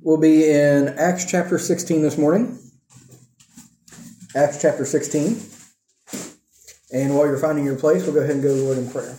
We'll be in Acts chapter 16 this morning. Acts chapter 16. And while you're finding your place, we'll go ahead and go to the Lord in prayer.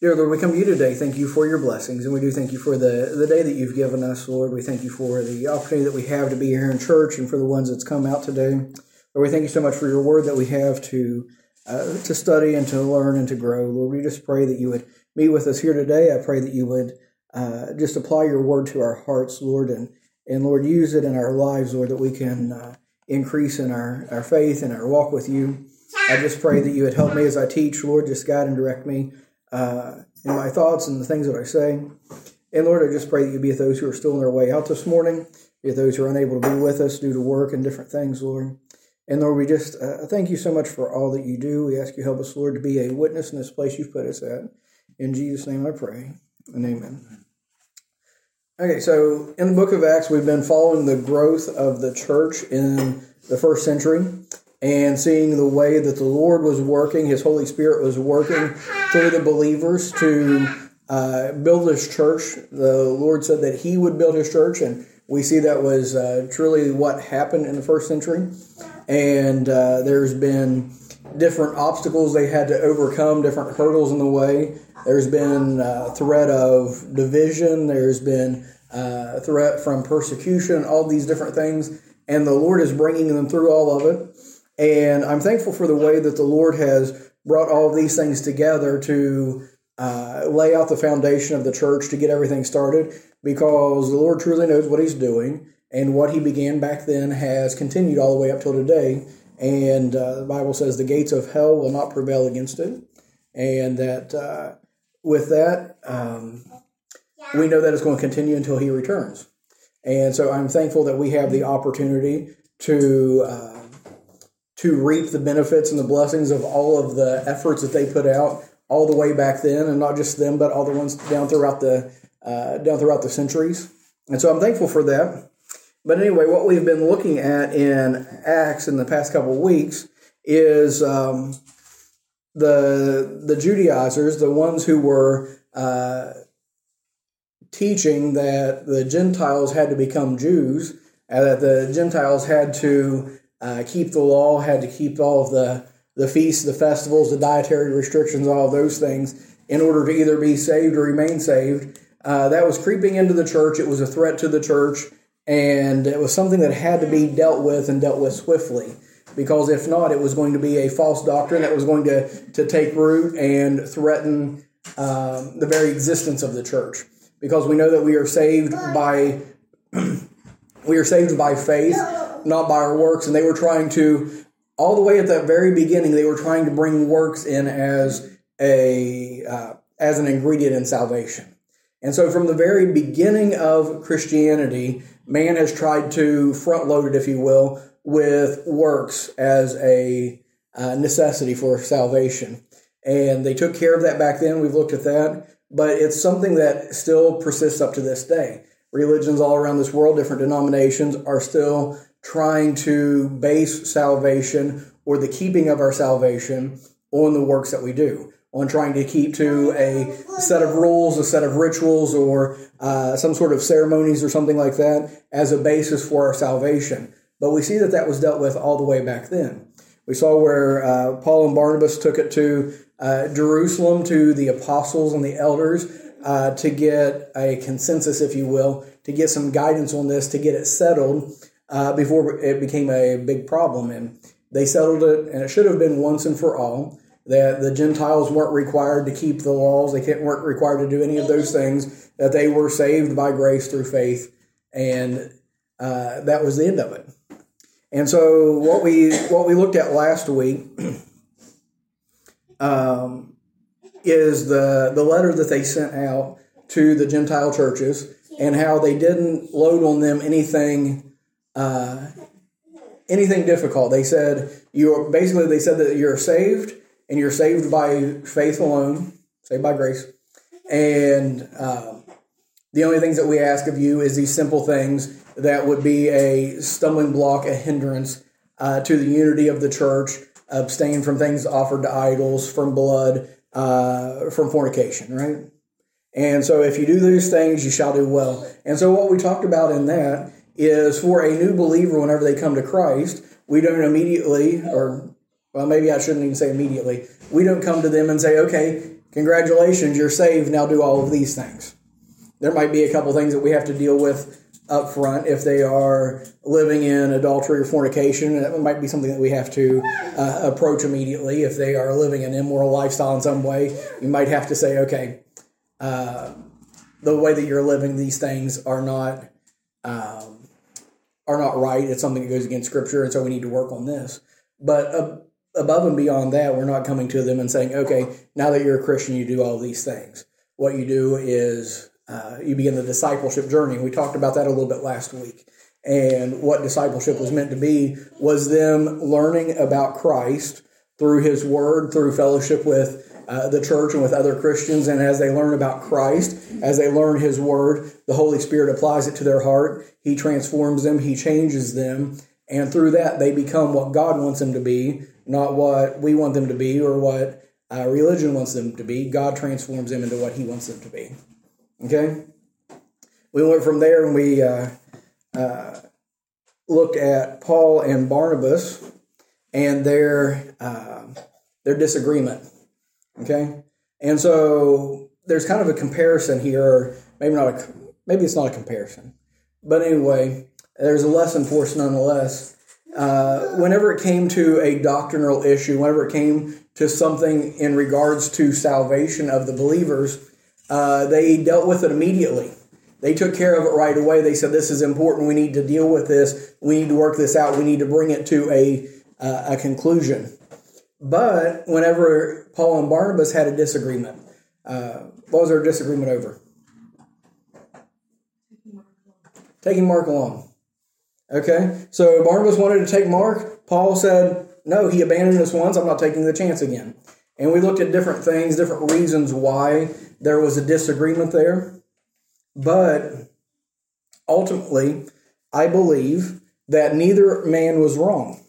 Dear Lord, we come to you today. Thank you for your blessings, and we do thank you for the, the day that you've given us, Lord. We thank you for the opportunity that we have to be here in church and for the ones that's come out today. Lord, we thank you so much for your word that we have to uh, to study and to learn and to grow. Lord, we just pray that you would meet with us here today. I pray that you would uh, just apply your word to our hearts, Lord, and, and Lord, use it in our lives, Lord, that we can uh, increase in our, our faith and our walk with you. I just pray that you would help me as I teach, Lord, just guide and direct me uh, in my thoughts and the things that I say. And Lord, I just pray that you be with those who are still on their way out this morning, be with those who are unable to be with us due to work and different things, Lord. And Lord, we just uh, thank you so much for all that you do. We ask you help us, Lord, to be a witness in this place you've put us at. In Jesus' name I pray, and amen. Okay, so in the book of Acts, we've been following the growth of the church in the first century and seeing the way that the Lord was working, His Holy Spirit was working through the believers to uh, build His church. The Lord said that He would build His church, and we see that was uh, truly what happened in the first century. And uh, there's been different obstacles they had to overcome, different hurdles in the way. There's been uh, threat of division. There's been uh, threat from persecution. All these different things, and the Lord is bringing them through all of it. And I'm thankful for the way that the Lord has brought all these things together to uh, lay out the foundation of the church to get everything started because the Lord truly knows what He's doing. And what He began back then has continued all the way up till today. And uh, the Bible says the gates of hell will not prevail against it. And that uh, with that, um, we know that it's going to continue until He returns. And so I'm thankful that we have the opportunity to uh, to reap the benefits and the blessings of all of the efforts that they put out all the way back then, and not just them, but all the ones down throughout the uh, down throughout the centuries. And so I'm thankful for that. But anyway, what we've been looking at in Acts in the past couple of weeks is um, the the Judaizers, the ones who were uh, teaching that the Gentiles had to become Jews, and that the Gentiles had to uh, keep the law, had to keep all of the, the feasts, the festivals, the dietary restrictions, all of those things in order to either be saved or remain saved. Uh, that was creeping into the church. It was a threat to the church, and it was something that had to be dealt with and dealt with swiftly. Because if not, it was going to be a false doctrine that was going to, to take root and threaten um, the very existence of the church. Because we know that we are saved by we are saved by faith not by our works. And they were trying to, all the way at that very beginning, they were trying to bring works in as a uh, as an ingredient in salvation. And so, from the very beginning of Christianity, man has tried to front load it, if you will, with works as a uh, necessity for salvation. And they took care of that back then. We've looked at that. But it's something that still persists up to this day. Religions all around this world, different denominations, are still trying to base salvation or the keeping of our salvation on the works that we do, on trying to keep to a set of rules, a set of rituals, or uh, some sort of ceremonies or something like that as a basis for our salvation. But we see that that was dealt with all the way back then. We saw where uh, Paul and Barnabas took it to uh, Jerusalem to the apostles and the elders uh, to get a consensus, if you will, to get some guidance on this, to get it settled uh, before it became a big problem. And they settled it, and it should have been once and for all that the Gentiles weren't required to keep the laws, they weren't required to do any of those things, that they were saved by grace through faith, and uh, that was the end of it. And so what we what we looked at last week um, is the the letter that they sent out to the Gentile churches and how they didn't load on them anything uh, anything difficult. They said you're basically they said that you're saved and you're saved by faith alone, saved by grace, and um, the only things that we ask of you is these simple things that would be a stumbling block, a hindrance uh, to the unity of the church. Abstain from things offered to idols, from blood, uh, from fornication, right? And so if you do these things, you shall do well. And so what we talked about in that is for a new believer, whenever they come to Christ, we don't immediately, or well, maybe I shouldn't even say immediately, we don't come to them and say, okay, congratulations, you're saved, now do all of these things. There might be a couple things that we have to deal with up front if they are living in adultery or fornication. That might be something that we have to uh, approach immediately. If they are living an immoral lifestyle in some way, you might have to say, okay, uh, the way that you're living these things are not um, are not right. It's something that goes against Scripture, and so we need to work on this. But uh, above and beyond that, we're not coming to them and saying, okay, now that you're a Christian, you do all these things. What you do is uh, you begin the discipleship journey. We talked about that a little bit last week. And what discipleship was meant to be was them learning about Christ through His Word, through fellowship with uh, the church and with other Christians. And as they learn about Christ, as they learn His Word, the Holy Spirit applies it to their heart. He transforms them, He changes them. And through that, they become what God wants them to be, not what we want them to be or what uh, religion wants them to be. God transforms them into what He wants them to be. Okay? We went from there and we uh, uh, looked at Paul and Barnabas and their uh, their disagreement. Okay? And so there's kind of a comparison here, maybe not a maybe it's not a comparison. But anyway, there's a lesson for us nonetheless. Uh, whenever it came to a doctrinal issue, whenever it came to something in regards to salvation of the believers, uh, they dealt with it immediately. They took care of it right away. They said, "This is important. We need to deal with this. We need to work this out. We need to bring it to a uh, a conclusion." But whenever Paul and Barnabas had a disagreement, uh, what was their disagreement over? Taking Mark along. Okay, so Barnabas wanted to take Mark. Paul said, "No, he abandoned us once. I'm not taking the chance again." And we looked at different things, different reasons why there was a disagreement there. But ultimately, I believe that neither man was wrong.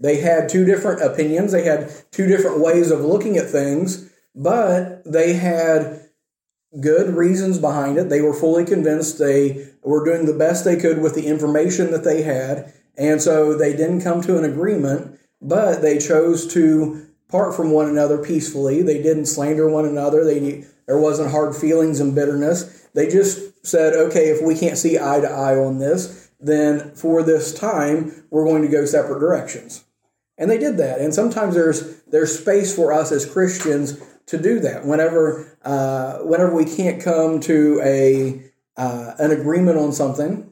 They had two different opinions, they had two different ways of looking at things, but they had good reasons behind it. They were fully convinced they were doing the best they could with the information that they had. And so they didn't come to an agreement, but they chose to part from one another peacefully. They didn't slander one another. They there wasn't hard feelings and bitterness. They just said, okay, if we can't see eye to eye on this, then for this time we're going to go separate directions. And they did that. And sometimes there's there's space for us as Christians to do that. Whenever uh, whenever we can't come to a uh, an agreement on something,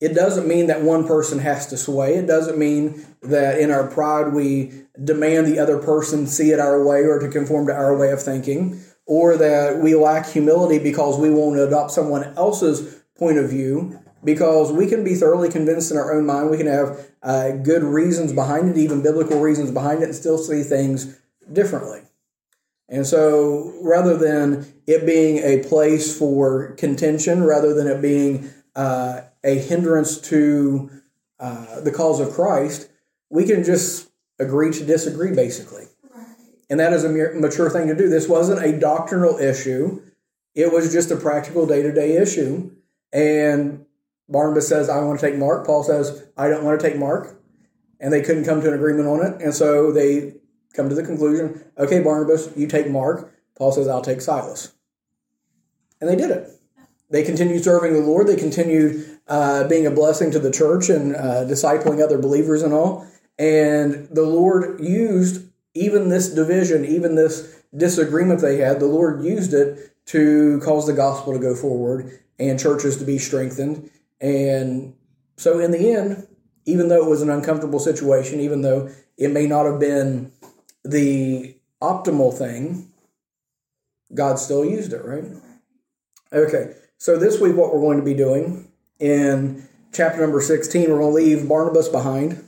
it doesn't mean that one person has to sway. It doesn't mean that in our pride we demand the other person see it our way or to conform to our way of thinking, or that we lack humility because we won't adopt someone else's point of view. Because we can be thoroughly convinced in our own mind, we can have uh, good reasons behind it, even biblical reasons behind it, and still see things differently. And so, rather than it being a place for contention, rather than it being uh, a hindrance to uh, the cause of Christ, we can just agree to disagree, basically. And that is a mature thing to do. This wasn't a doctrinal issue, it was just a practical day to day issue. And Barnabas says, I want to take Mark. Paul says, I don't want to take Mark. And they couldn't come to an agreement on it. And so they come to the conclusion okay, Barnabas, you take Mark. Paul says, I'll take Silas. And they did it. They continued serving the Lord. They continued uh, being a blessing to the church and uh, discipling other believers and all. And the Lord used even this division, even this disagreement they had, the Lord used it to cause the gospel to go forward and churches to be strengthened. And so, in the end, even though it was an uncomfortable situation, even though it may not have been the optimal thing, God still used it, right? Okay, so this week, what we're going to be doing in chapter number 16, we're going to leave Barnabas behind.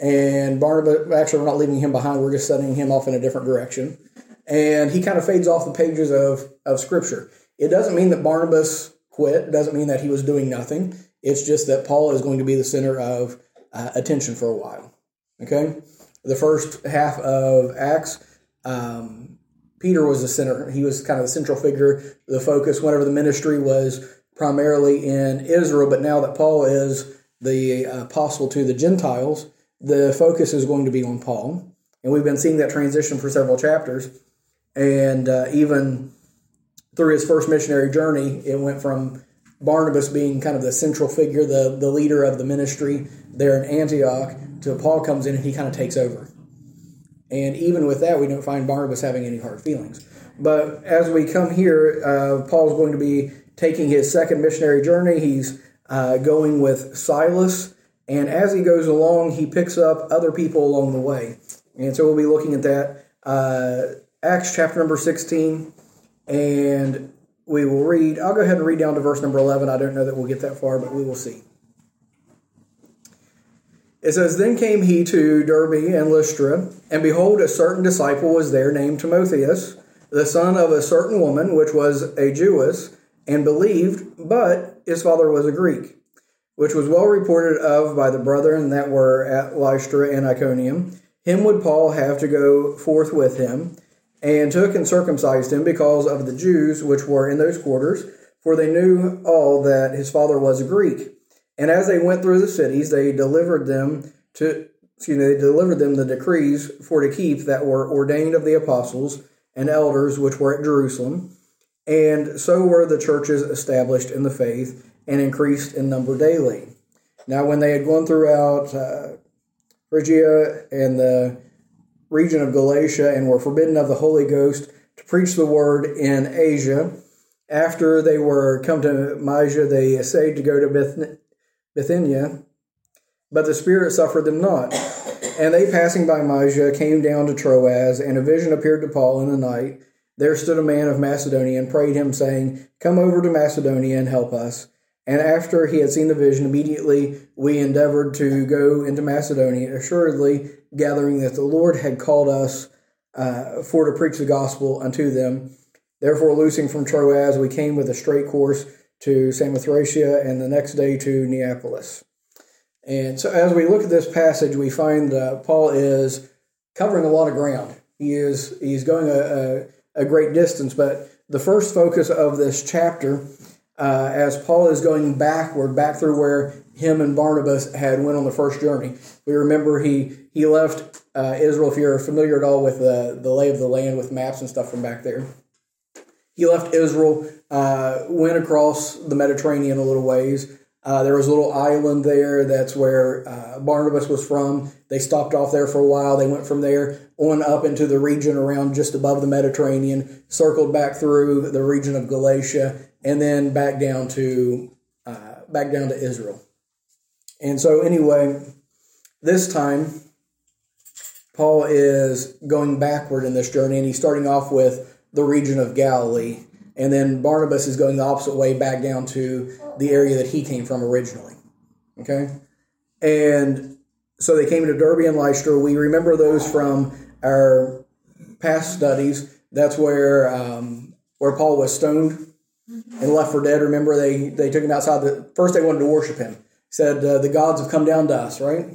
And Barnabas, actually, we're not leaving him behind, we're just sending him off in a different direction. And he kind of fades off the pages of, of Scripture. It doesn't mean that Barnabas quit, it doesn't mean that he was doing nothing. It's just that Paul is going to be the center of uh, attention for a while. Okay? The first half of Acts, um, Peter was the center. He was kind of the central figure, the focus. Whenever the ministry was primarily in Israel, but now that Paul is the apostle to the Gentiles, the focus is going to be on Paul. And we've been seeing that transition for several chapters. And uh, even through his first missionary journey, it went from Barnabas being kind of the central figure, the, the leader of the ministry there in Antioch, to Paul comes in and he kind of takes over. And even with that, we don't find Barnabas having any hard feelings. But as we come here, uh, Paul's going to be taking his second missionary journey. He's uh, going with Silas. And as he goes along, he picks up other people along the way. And so we'll be looking at that. Uh, Acts chapter number 16. And we will read, I'll go ahead and read down to verse number 11. I don't know that we'll get that far, but we will see. It says, Then came he to Derbe and Lystra, and behold, a certain disciple was there named Timotheus, the son of a certain woman, which was a Jewess, and believed, but his father was a Greek, which was well reported of by the brethren that were at Lystra and Iconium. Him would Paul have to go forth with him, and took and circumcised him because of the Jews which were in those quarters, for they knew all that his father was a Greek. And as they went through the cities, they delivered them to excuse me, they delivered them the decrees for to keep that were ordained of the apostles and elders which were at Jerusalem. And so were the churches established in the faith and increased in number daily. Now, when they had gone throughout uh, Phrygia and the region of Galatia and were forbidden of the Holy Ghost to preach the word in Asia, after they were come to Mysia, they essayed to go to Bithynia, but the Spirit suffered them not. And they, passing by Mysia, came down to Troas, and a vision appeared to Paul in the night. There stood a man of Macedonia and prayed him, saying, Come over to Macedonia and help us. And after he had seen the vision, immediately we endeavored to go into Macedonia, assuredly gathering that the Lord had called us uh, for to preach the gospel unto them. Therefore, loosing from Troas, we came with a straight course to Samothracia, and the next day to Neapolis. And so, as we look at this passage, we find that Paul is covering a lot of ground. He is he's going a, a, a great distance, but the first focus of this chapter, uh, as Paul is going backward, back through where him and Barnabas had went on the first journey. We remember he he left uh, Israel. If you're familiar at all with the the lay of the land with maps and stuff from back there, he left Israel, uh, went across the Mediterranean a little ways. Uh, there was a little island there. That's where uh, Barnabas was from. They stopped off there for a while. They went from there on up into the region around just above the Mediterranean, circled back through the region of Galatia, and then back down to uh, back down to Israel. And so, anyway, this time Paul is going backward in this journey, and he's starting off with the region of Galilee. And then Barnabas is going the opposite way back down to the area that he came from originally. Okay? And so they came to Derbe and Lystra. We remember those from our past studies. That's where um, where Paul was stoned and left for dead. Remember, they, they took him outside. The, first, they wanted to worship him. Said, uh, The gods have come down to us, right?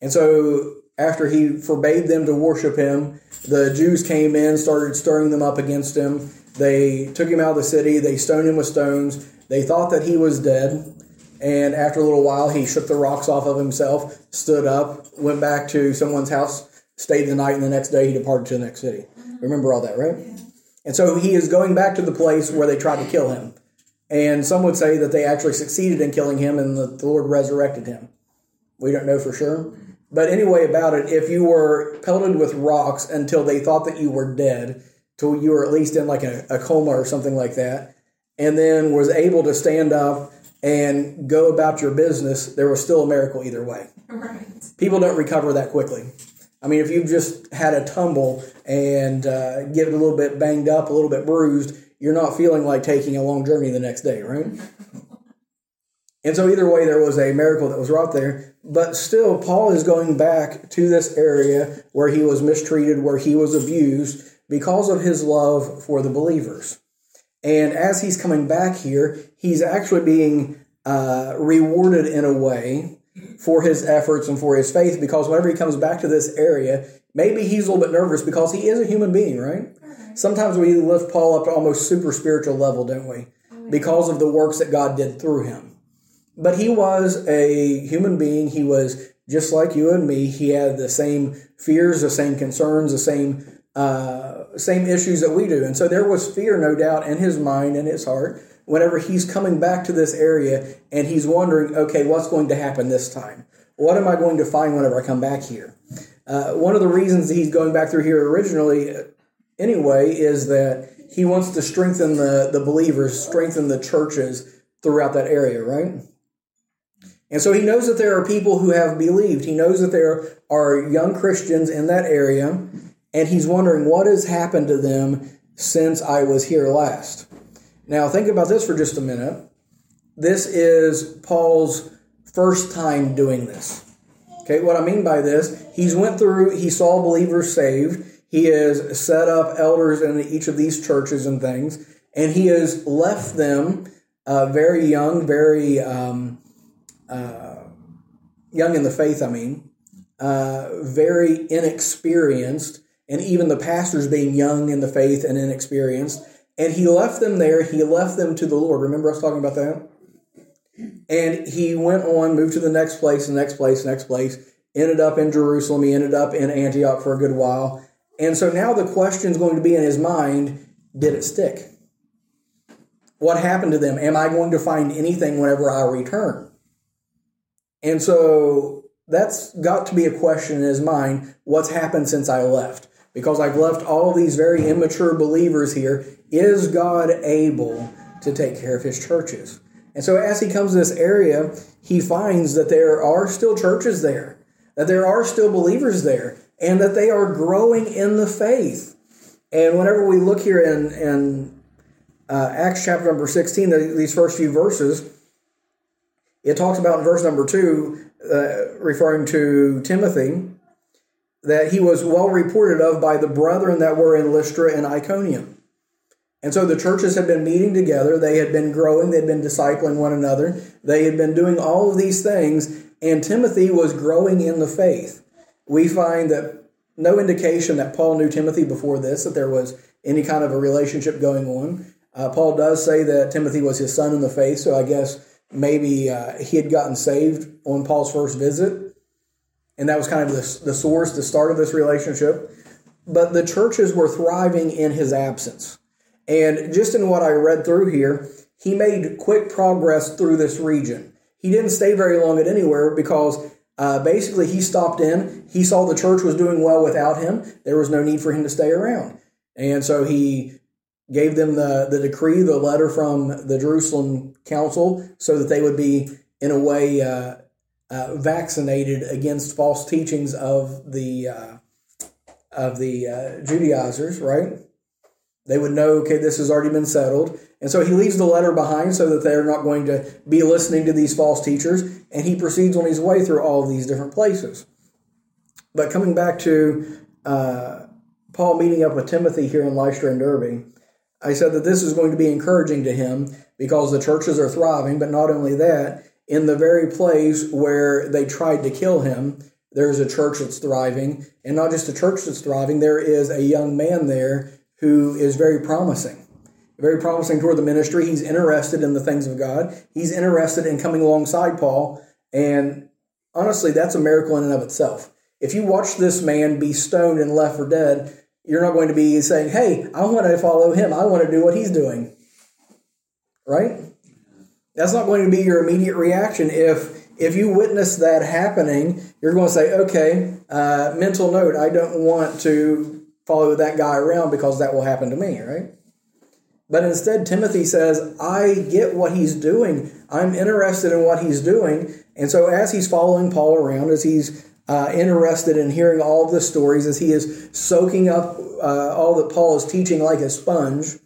And so after he forbade them to worship him, the Jews came in, started stirring them up against him. They took him out of the city. They stoned him with stones. They thought that he was dead. And after a little while, he shook the rocks off of himself, stood up, went back to someone's house, stayed the night, and the next day he departed to the next city. Remember all that, right? And so he is going back to the place where they tried to kill him. And some would say that they actually succeeded in killing him and the Lord resurrected him. We don't know for sure. But anyway, about it, if you were pelted with rocks until they thought that you were dead, till you were at least in like a, a coma or something like that, and then was able to stand up and go about your business, there was still a miracle either way. Right. People don't recover that quickly. I mean, if you've just had a tumble and uh, get a little bit banged up, a little bit bruised, you're not feeling like taking a long journey the next day, right? And so, either way, there was a miracle that was wrought there. But still, Paul is going back to this area where he was mistreated, where he was abused because of his love for the believers. And as he's coming back here, he's actually being uh, rewarded in a way for his efforts and for his faith because whenever he comes back to this area, Maybe he's a little bit nervous because he is a human being, right? Sometimes we lift Paul up to almost super spiritual level, don't we? Because of the works that God did through him. But he was a human being. He was just like you and me. He had the same fears, the same concerns, the same uh, same issues that we do. And so there was fear, no doubt, in his mind and his heart whenever he's coming back to this area and he's wondering, okay, what's going to happen this time? What am I going to find whenever I come back here? Uh, one of the reasons he's going back through here originally, uh, anyway, is that he wants to strengthen the, the believers, strengthen the churches throughout that area, right? And so he knows that there are people who have believed. He knows that there are young Christians in that area, and he's wondering what has happened to them since I was here last. Now, think about this for just a minute. This is Paul's first time doing this. Okay, what I mean by this, he's went through, he saw believers saved, he has set up elders in each of these churches and things, and he has left them uh, very young, very um, uh, young in the faith, I mean, uh, very inexperienced, and even the pastors being young in the faith and inexperienced. And he left them there. He left them to the Lord. Remember us talking about that? And he went on, moved to the next place, the next place, next place, ended up in Jerusalem. He ended up in Antioch for a good while. And so now the question is going to be in his mind did it stick? What happened to them? Am I going to find anything whenever I return? And so that's got to be a question in his mind what's happened since I left? Because I've left all these very immature believers here. Is God able to take care of his churches? And so as he comes to this area, he finds that there are still churches there, that there are still believers there, and that they are growing in the faith. And whenever we look here in, in uh, Acts chapter number 16, these first few verses, it talks about in verse number two, uh, referring to Timothy, that he was well reported of by the brethren that were in Lystra and Iconium. And so the churches had been meeting together, they had been growing, they had been discipling one another, they had been doing all of these things, and Timothy was growing in the faith. We find that no indication that Paul knew Timothy before this, that there was any kind of a relationship going on. Uh, Paul does say that Timothy was his son in the faith, so I guess maybe uh, he had gotten saved on Paul's first visit, and that was kind of the, the source, the start of this relationship. But the churches were thriving in his absence. And just in what I read through here, he made quick progress through this region. He didn't stay very long at anywhere because uh, basically he stopped in. He saw the church was doing well without him. There was no need for him to stay around. And so he gave them the, the decree, the letter from the Jerusalem council, so that they would be, in a way, uh, uh, vaccinated against false teachings of the uh, of the uh, Judaizers. Right? They would know, okay, this has already been settled, and so he leaves the letter behind so that they're not going to be listening to these false teachers, and he proceeds on his way through all these different places. But coming back to uh, Paul meeting up with Timothy here in Lystra and Derbe I said that this is going to be encouraging to him because the churches are thriving, but not only that, in the very place where they tried to kill him, there's a church that's thriving. And not just a church that's thriving, there is a young man there who is very promising. Very promising toward the ministry. He's interested in the things of God. He's interested in coming alongside Paul. And honestly, that's a miracle in and of itself. If you watch this man be stoned and left for dead, you're not going to be saying, hey, I want to follow him. I want to do what he's doing. Right? That's not going to be your immediate reaction. If if you witness that happening, you're going to say, okay, uh, mental note, I don't want to follow that guy around because that will happen to me, right? But instead, Timothy says, I get what he's doing. I'm interested in what he's doing. And so, as he's following Paul around, as he's uh, interested in hearing all the stories as he is soaking up uh, all that Paul is teaching like a sponge.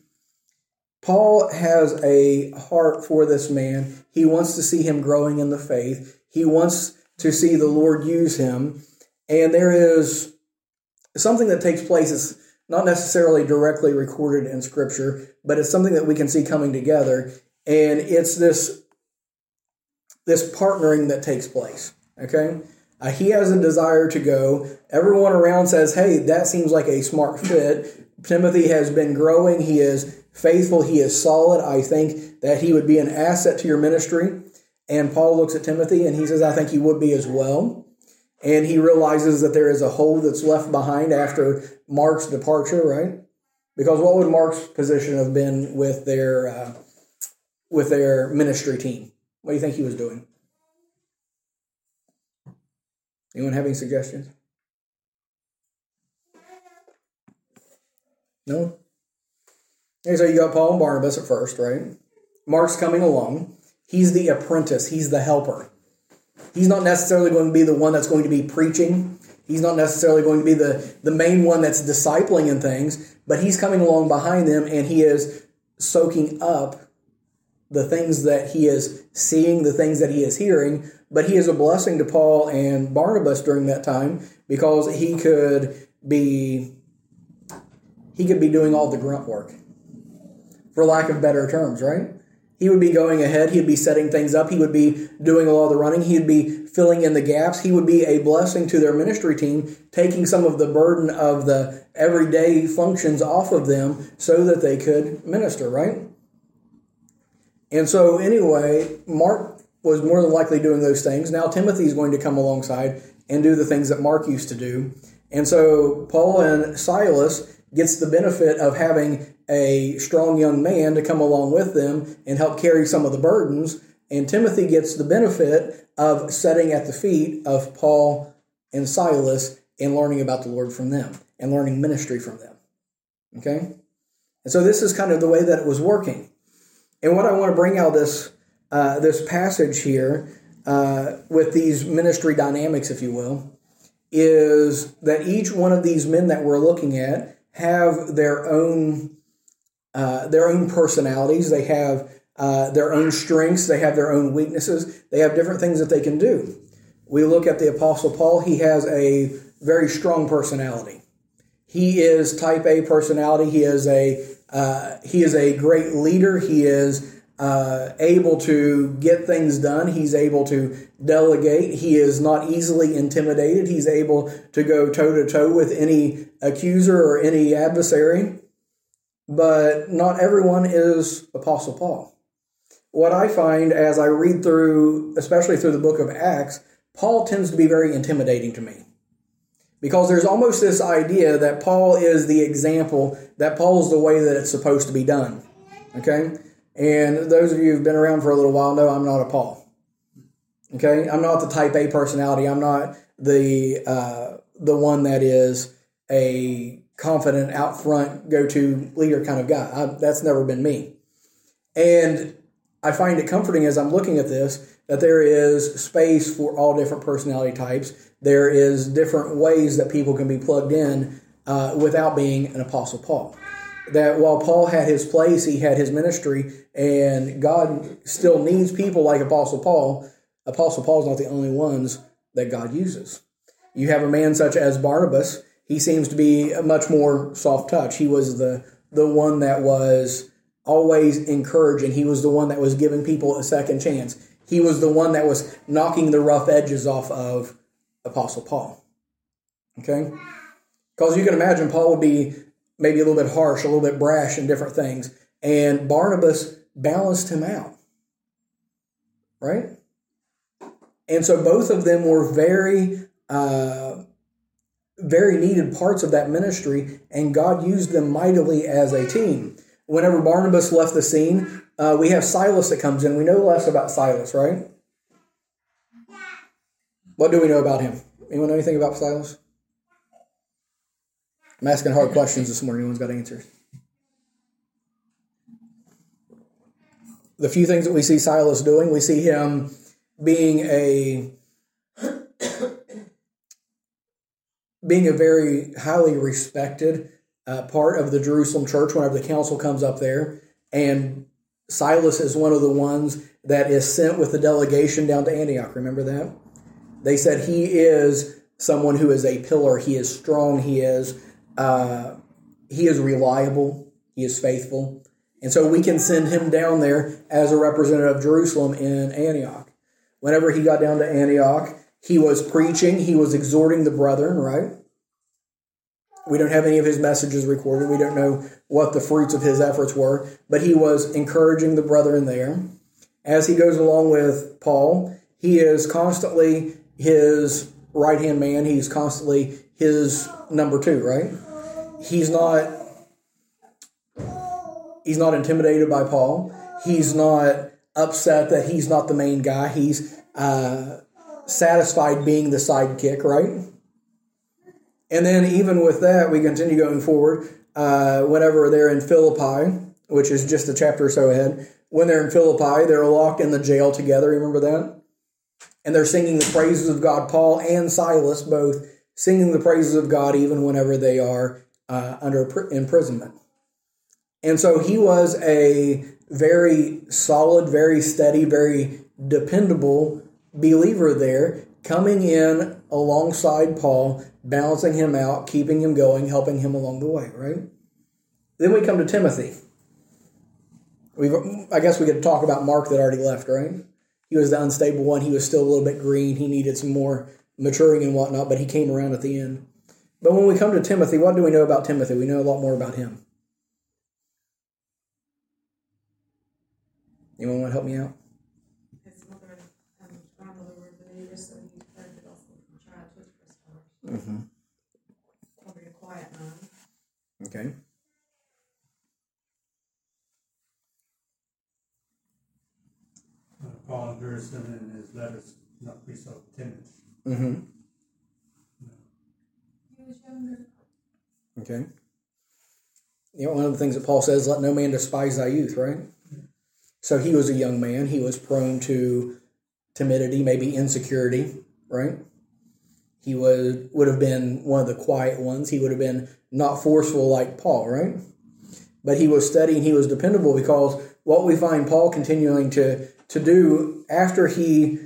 Paul has a heart for this man. He wants to see him growing in the faith. He wants to see the Lord use him. And there is something that takes place. is not necessarily directly recorded in Scripture, but it's something that we can see coming together. And it's this, this partnering that takes place. Okay? Uh, he has a desire to go. Everyone around says, hey, that seems like a smart fit. Timothy has been growing. He is faithful. He is solid. I think that he would be an asset to your ministry. And Paul looks at Timothy and he says, I think he would be as well. And he realizes that there is a hole that's left behind after Mark's departure, right? Because what would Mark's position have been with their uh, with their ministry team? What do you think he was doing? Anyone have any suggestions? No? Okay, so you got Paul and Barnabas at first, right? Mark's coming along. He's the apprentice, he's the helper. He's not necessarily going to be the one that's going to be preaching. He's not necessarily going to be the, the main one that's discipling in things, but he's coming along behind them and he is soaking up the things that he is seeing, the things that he is hearing. But he is a blessing to Paul and Barnabas during that time because he could be he could be doing all the grunt work, for lack of better terms, right? He would be going ahead. He'd be setting things up. He would be doing a lot of the running. He'd be filling in the gaps. He would be a blessing to their ministry team, taking some of the burden of the everyday functions off of them so that they could minister, right? And so, anyway, Mark was more than likely doing those things. Now, Timothy is going to come alongside and do the things that Mark used to do. And so, Paul and Silas gets the benefit of having a strong young man to come along with them and help carry some of the burdens. And Timothy gets the benefit of sitting at the feet of Paul and Silas and learning about the Lord from them and learning ministry from them. Okay? And so this is kind of the way that it was working. And what I want to bring out this uh, this passage here uh, with these ministry dynamics, if you will, is that each one of these men that we're looking at have their own uh, their own personalities. They have uh, their own strengths. They have their own weaknesses. They have different things that they can do. We look at the Apostle Paul. He has a very strong personality. He is type A personality. He is a uh, he is a great leader. He is uh, able to get things done. He's able to delegate. He is not easily intimidated. He's able to go toe to toe with any accuser or any adversary. But not everyone is Apostle Paul. What I find as I read through, especially through the book of Acts, Paul tends to be very intimidating to me. Because there's almost this idea that Paul is the example, that Paul's the way that it's supposed to be done. Okay? And those of you who've been around for a little while know I'm not a Paul. Okay, I'm not the Type A personality. I'm not the uh, the one that is a confident, out front, go to leader kind of guy. I, that's never been me. And I find it comforting as I'm looking at this that there is space for all different personality types. There is different ways that people can be plugged in uh, without being an Apostle Paul that while Paul had his place, he had his ministry, and God still needs people like Apostle Paul. Apostle Paul is not the only ones that God uses. You have a man such as Barnabas. He seems to be a much more soft touch. He was the the one that was always encouraging. He was the one that was giving people a second chance. He was the one that was knocking the rough edges off of Apostle Paul. Okay? Because you can imagine Paul would be maybe a little bit harsh, a little bit brash in different things. And Barnabas balanced him out. Right? And so both of them were very, uh, very needed parts of that ministry, and God used them mightily as a team. Whenever Barnabas left the scene, uh, we have Silas that comes in. We know less about Silas, right? What do we know about him? Anyone know anything about Silas? I'm asking hard questions this morning. No one's got answers. The few things that we see Silas doing, we see him being a being a very highly respected uh, part of the Jerusalem church whenever the council comes up there. And Silas is one of the ones that is sent with the delegation down to Antioch. Remember that? They said he is someone who is a pillar. He is strong. He is uh, he is reliable, he is faithful. And so we can send him down there as a representative of Jerusalem in Antioch. Whenever he got down to Antioch, He was preaching, he was exhorting the brethren, right? We don't have any of his messages recorded. We don't know what the fruits of his efforts were, but he was encouraging the brethren there. As he goes along with Paul, he is constantly his right hand man. He's constantly his number two, right? He's not he's not intimidated by Paul. He's not upset that he's not the main guy. He's uh, satisfied being the sidekick, right? And then even with that, we continue going forward. Uh, whenever they're in Philippi, which is just a chapter or so ahead, when they're in Philippi, they're locked in the jail together. Remember that? And they're singing the praises of God. Paul and Silas both singing the praises of God even whenever they are uh, under imprisonment. And so he was a very solid, very steady, very dependable believer there, coming in alongside Paul, balancing him out, keeping him going, helping him along the way, right? Then we come to Timothy. We've, I guess we could talk about Mark that already left, right? He was the unstable one. He was still a little bit green. He needed some more maturing and whatnot, but he came around at the end. But when we come to Timothy, what do we know about Timothy? We know a lot more about him. Anyone want to help me out? His mother and grandmother were believers, so he heard the gospel from childhood for. Mm-hmm. Probably a quiet man. Okay. Uh, Paul Gerson in his letters not be so timid. Mm-hmm. Okay. You know, one of the things that Paul says, let no man despise thy youth, right? So he was a young man. He was prone to timidity, maybe insecurity, right? He would would have been one of the quiet ones. He would have been not forceful like Paul, right? But he was steady and he was dependable because what we find Paul continuing to to do after he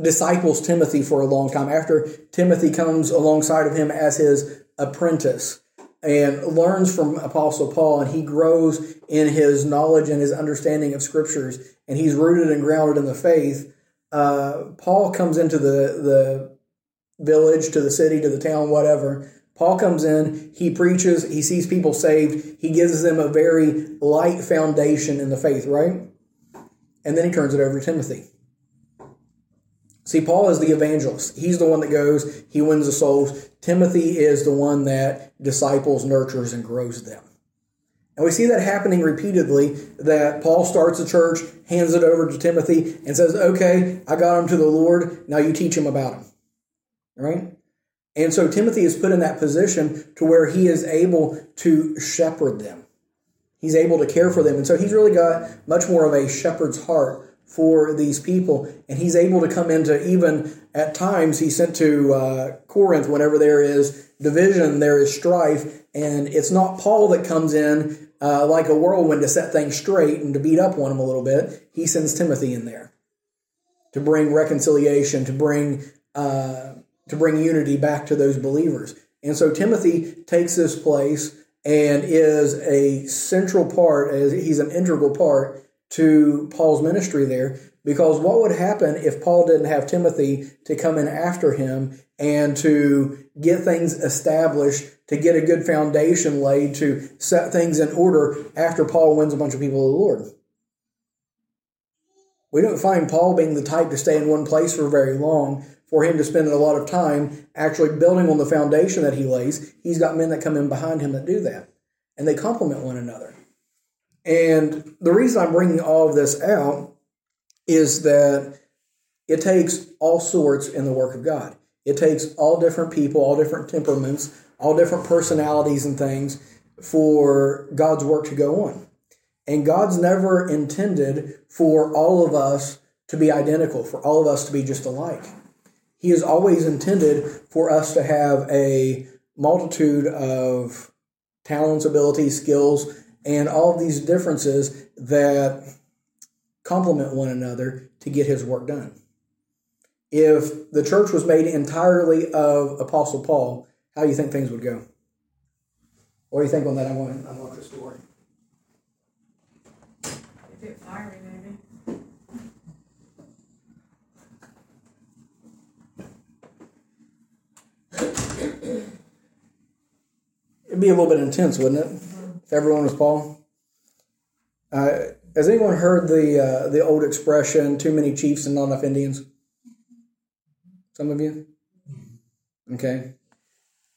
disciples Timothy for a long time, after Timothy comes alongside of him as his apprentice and learns from Apostle Paul, and he grows in his knowledge and his understanding of scriptures, and he's rooted and grounded in the faith. Uh, Paul comes into the the village, to the city, to the town, whatever. Paul comes in, he preaches, he sees people saved, he gives them a very light foundation in the faith, right? And then he turns it over to Timothy. See, Paul is the evangelist. He's the one that goes, he wins the souls. Timothy is the one that disciples, nurtures, and grows them. And we see that happening repeatedly that Paul starts a church, hands it over to Timothy, and says, Okay, I got him to the Lord. Now you teach him about him. Right? And so Timothy is put in that position to where he is able to shepherd them. He's able to care for them. And so he's really got much more of a shepherd's heart for these people. And he's able to come into even at times, he's sent to uh, Corinth whenever there is division, there is strife. And it's not Paul that comes in uh, like a whirlwind to set things straight and to beat up on him a little bit. He sends Timothy in there to bring reconciliation, to bring uh, to bring unity back to those believers. And so Timothy takes this place and is a central part, he's an integral part to Paul's ministry there. Because what would happen if Paul didn't have Timothy to come in after him and to get things established, to get a good foundation laid, to set things in order after Paul wins a bunch of people to the Lord? We don't find Paul being the type to stay in one place for very long, for him to spend a lot of time actually building on the foundation that he lays. He's got men that come in behind him that do that, and they complement one another. And the reason I'm bringing all of this out is that it takes all sorts in the work of God. It takes all different people, all different temperaments, all different personalities and things for God's work to go on. And God's never intended for all of us to be identical, for all of us to be just alike. He has always intended for us to have a multitude of talents, abilities, skills, and all these differences that complement one another to get his work done. If the church was made entirely of Apostle Paul, how do you think things would go? What do you think on that? I want, I want this story. A bit fiery, maybe. It'd be a little bit intense, wouldn't it? Everyone was Paul. Uh, has anyone heard the uh, the old expression "too many chiefs and not enough Indians"? Some of you. Okay.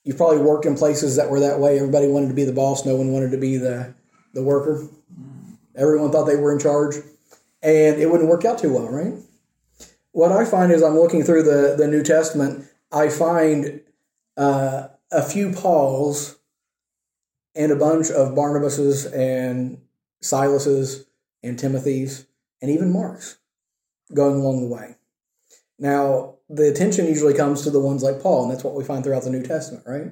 You've probably worked in places that were that way. Everybody wanted to be the boss. No one wanted to be the the worker. Everyone thought they were in charge, and it wouldn't work out too well, right? What I find is I'm looking through the the New Testament. I find uh, a few Pauls and a bunch of Barnabases and Silases and Timothys and even Marks going along the way. Now, the attention usually comes to the ones like Paul, and that's what we find throughout the New Testament, right?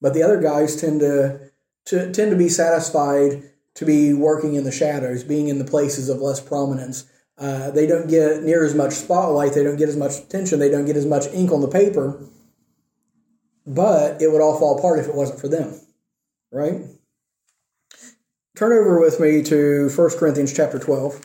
But the other guys tend to, to tend to be satisfied to be working in the shadows, being in the places of less prominence. Uh, they don't get near as much spotlight. They don't get as much attention. They don't get as much ink on the paper. But it would all fall apart if it wasn't for them, right? Turn over with me to 1 Corinthians chapter 12.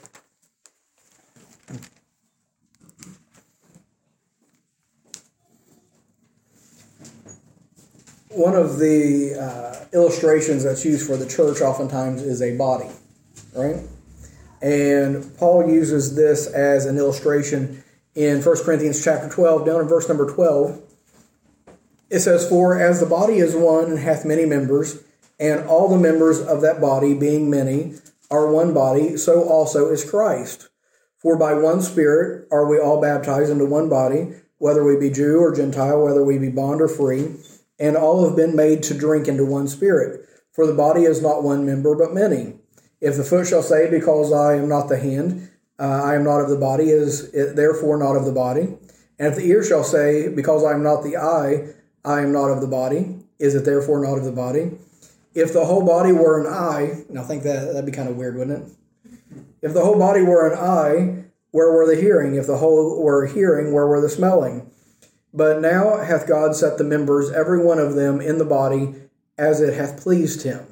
One of the uh, illustrations that's used for the church oftentimes is a body, right? And Paul uses this as an illustration in 1 Corinthians chapter 12, down in verse number 12. It says, For as the body is one and hath many members, and all the members of that body, being many, are one body, so also is Christ. For by one Spirit are we all baptized into one body, whether we be Jew or Gentile, whether we be bond or free, and all have been made to drink into one Spirit. For the body is not one member, but many. If the foot shall say, Because I am not the hand, uh, I am not of the body, is it therefore not of the body? And if the ear shall say, Because I am not the eye, I am not of the body, is it therefore not of the body? If the whole body were an eye, and I think that that'd be kind of weird, wouldn't it? If the whole body were an eye, where were the hearing? If the whole were hearing, where were the smelling? But now hath God set the members, every one of them, in the body as it hath pleased him.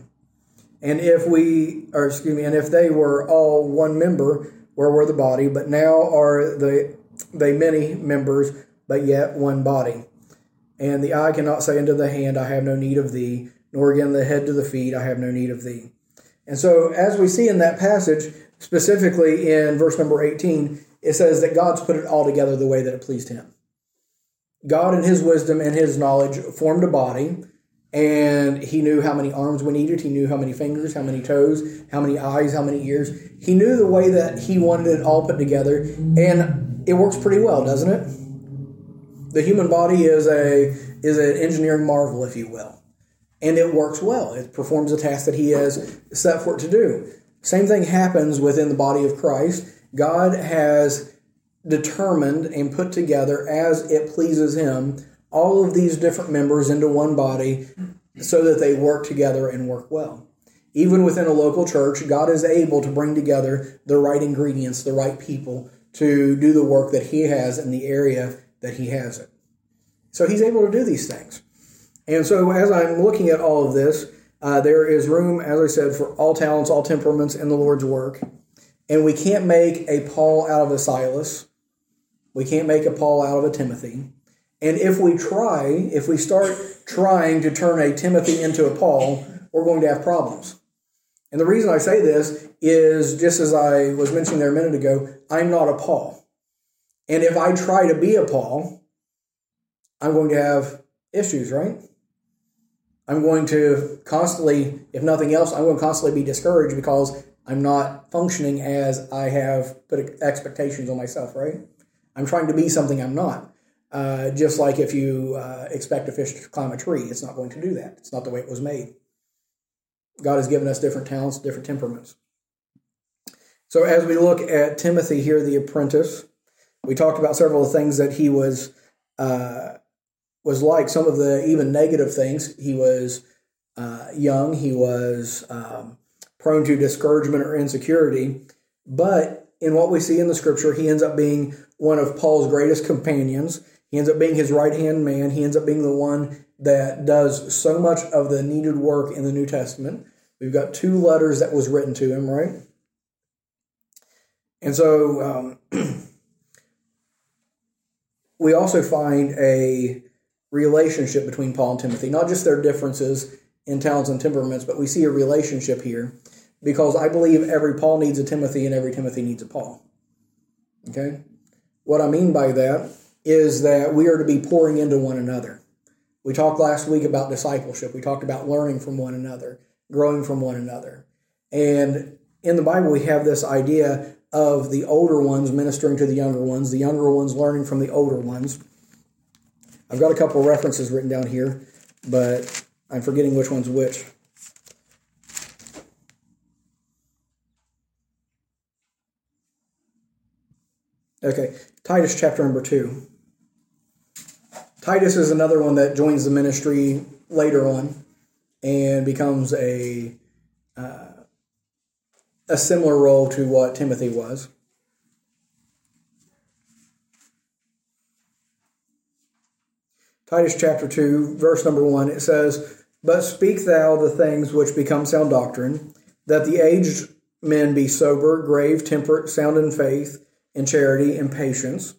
And if we, or excuse me, and if they were all one member, where were the body? But now are they, they many members, but yet one body. And the eye cannot say unto the hand, I have no need of thee, nor again the head to the feet, I have no need of thee. And so, as we see in that passage, specifically in verse number 18, it says that God's put it all together the way that it pleased him. God, in his wisdom and his knowledge, formed a body, and he knew how many arms we needed. He knew how many fingers, how many toes, how many eyes, how many ears. He knew the way that he wanted it all put together, and it works pretty well, doesn't it? The human body is a is an engineering marvel, if you will and it works well. It performs the task that He has set for it to do. Same thing happens within the body of Christ. God has determined and put together as it pleases Him all of these different members into one body so that they work together and work well. Even within a local church, God is able to bring together the right ingredients, the right people to do the work that He has in the area that He has it. So He's able to do these things. And so, as I'm looking at all of this, uh, there is room, as I said, for all talents, all temperaments in the Lord's work. And we can't make a Paul out of a Silas. We can't make a Paul out of a Timothy. And if we try, if we start trying to turn a Timothy into a Paul, we're going to have problems. And the reason I say this is just as I was mentioning there a minute ago, I'm not a Paul. And if I try to be a Paul, I'm going to have issues, right? I'm going to constantly, if nothing else, I'm going to constantly be discouraged because I'm not functioning as I have put expectations on myself, right? I'm trying to be something I'm not. Uh, just like if you uh, expect a fish to climb a tree, it's not going to do that. It's not the way it was made. God has given us different talents, different temperaments. So as we look at Timothy here, the apprentice, we talked about several things that he was uh, was like some of the even negative things. He was uh, young, he was um, prone to discouragement or insecurity, but in what we see in the scripture, he ends up being one of Paul's greatest companions. He ends up being his right hand man. He ends up being the one that does so much of the needed work in the New Testament. We've got two letters that was written to him, right? And so um, we also find a relationship between Paul and Timothy, not just their differences in talents and temperaments, but we see a relationship here because I believe every Paul needs a Timothy and every Timothy needs a Paul. Okay? What I mean by that is that we are to be pouring into one another. We talked last week about discipleship. We talked about learning from one another, growing from one another. And in the Bible, we have this idea of the older ones ministering to the younger ones, the younger ones learning from the older ones. I've got a couple references written down here, but I'm forgetting which one's which. Okay, Titus chapter number 2. Titus is another one that joins the ministry later on and becomes a uh, a similar role to what Timothy was. Titus chapter 2, verse number 1, it says, But speak thou the things which become sound doctrine, that the aged men be sober, grave, temperate, sound in faith, in charity, in patience.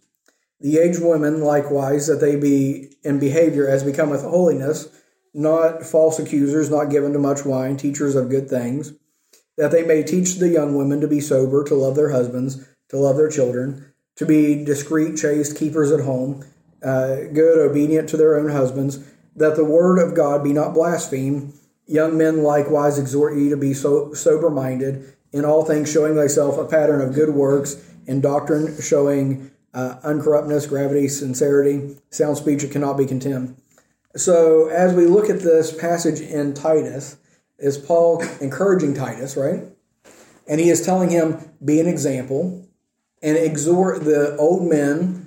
The aged women likewise, that they be in behavior as becometh holiness, not false accusers, not given to much wine, teachers of good things, that they may teach the young women to be sober, to love their husbands, to love their children, to be discreet, chaste, keepers at home, uh, good, obedient to their own husbands, that the word of God be not blasphemed. Young men likewise exhort ye to be so sober minded, in all things showing thyself a pattern of good works, in doctrine showing uh, uncorruptness, gravity, sincerity, sound speech that cannot be contemned. So, as we look at this passage in Titus, is Paul encouraging Titus, right? And he is telling him, be an example and exhort the old men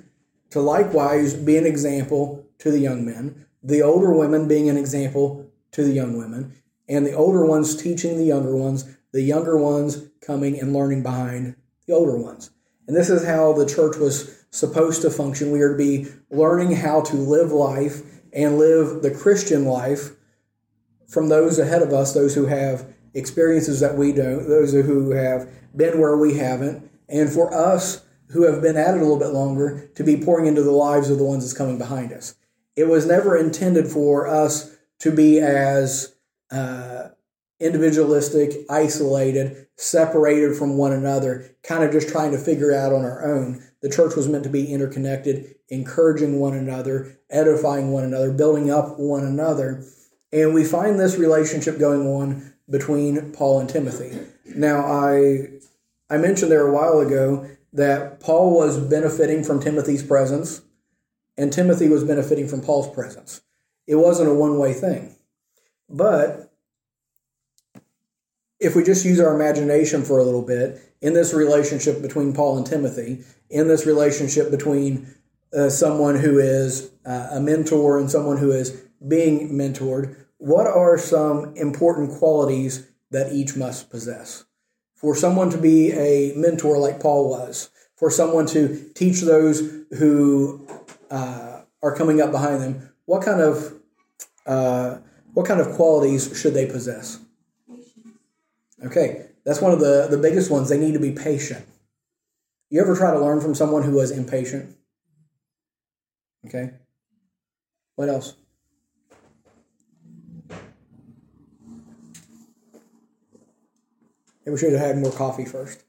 to likewise be an example to the young men, the older women being an example to the young women, and the older ones teaching the younger ones, the younger ones coming and learning behind the older ones. And this is how the church was supposed to function. We are to be learning how to live life and live the Christian life from those ahead of us, those who have experiences that we don't, those who have been where we haven't, and for us who have been at it a little bit longer to be pouring into the lives of the ones that's coming behind us. It was never intended for us to be as uh, individualistic, isolated, separated from one another, kind of just trying to figure out on our own. The church was meant to be interconnected, encouraging one another, edifying one another, building up one another. And we find this relationship going on between Paul and Timothy. Now, I I mentioned there a while ago that Paul was benefiting from Timothy's presence and Timothy was benefiting from Paul's presence. It wasn't a one-way thing. But if we just use our imagination for a little bit in this relationship between Paul and Timothy, in this relationship between uh, someone who is uh, a mentor and someone who is being mentored, what are some important qualities that each must possess? For someone to be a mentor like Paul was, for someone to teach those who uh, are coming up behind them, what kind of uh, what kind of qualities should they possess? Okay, that's one of the, the biggest ones. They need to be patient. You ever try to learn from someone who was impatient? Okay. What else? Maybe we should have had more coffee first.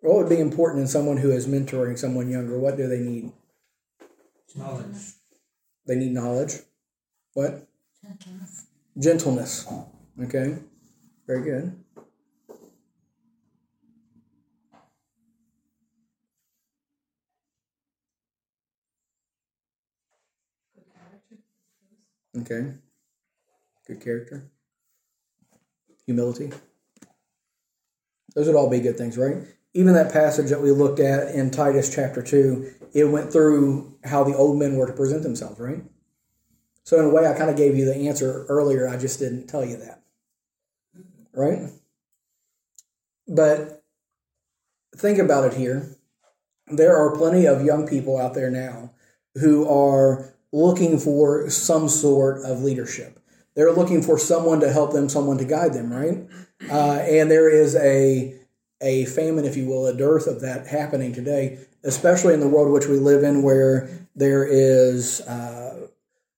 What would be important in someone who is mentoring someone younger? What do they need? Knowledge. They need knowledge. What? Gentleness. Gentleness. Okay. Very good. Okay. Good character. Humility. Those would all be good things, right? Even that passage that we looked at in Titus chapter 2, it went through how the old men were to present themselves, right? So, in a way, I kind of gave you the answer earlier. I just didn't tell you that. Right? But think about it here. There are plenty of young people out there now who are looking for some sort of leadership. They're looking for someone to help them, someone to guide them, right? Uh, and there is a a famine, if you will, a dearth of that happening today. especially in the world which we live in, where there is uh,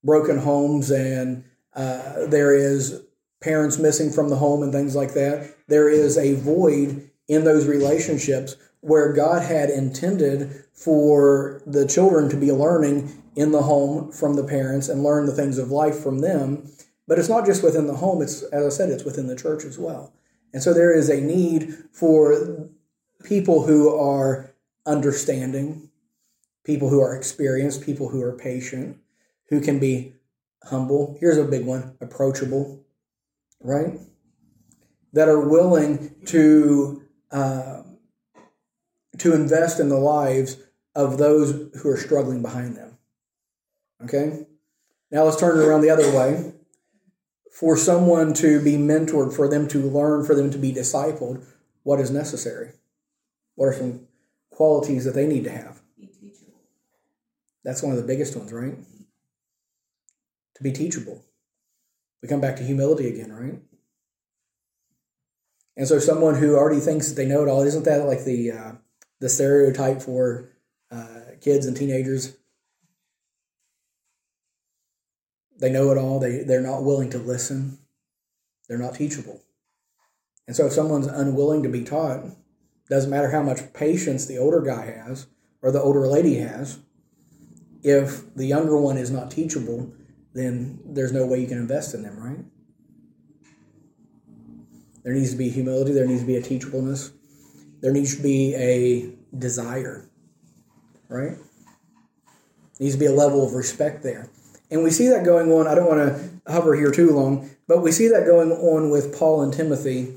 broken homes and uh, there is parents missing from the home and things like that. There is a void in those relationships where God had intended for the children to be learning in the home from the parents and learn the things of life from them. But it's not just within the home, it's, as I said, it's within the church as well. And so there is a need for people who are understanding, people who are experienced, people who are patient, who can be humble. Here's a big one approachable, right? That are willing to. Uh, to invest in the lives of those who are struggling behind them. Okay? Now let's turn it around the other way. For someone to be mentored, for them to learn, for them to be discipled, what is necessary? What are some qualities that they need to have? That's one of the biggest ones, right? To be teachable. We come back to humility again, right? And so, someone who already thinks that they know it all, isn't that like the uh, the stereotype for uh, kids and teenagers. They know it all. They they're not willing to listen. They're not teachable. And so if someone's unwilling to be taught, doesn't matter how much patience the older guy has or the older lady has, if the younger one is not teachable, then there's no way you can invest in them, right? There needs to be humility, there needs to be a teachableness there needs to be a desire, right? There needs to be a level of respect there. And we see that going on. I don't want to hover here too long, but we see that going on with Paul and Timothy.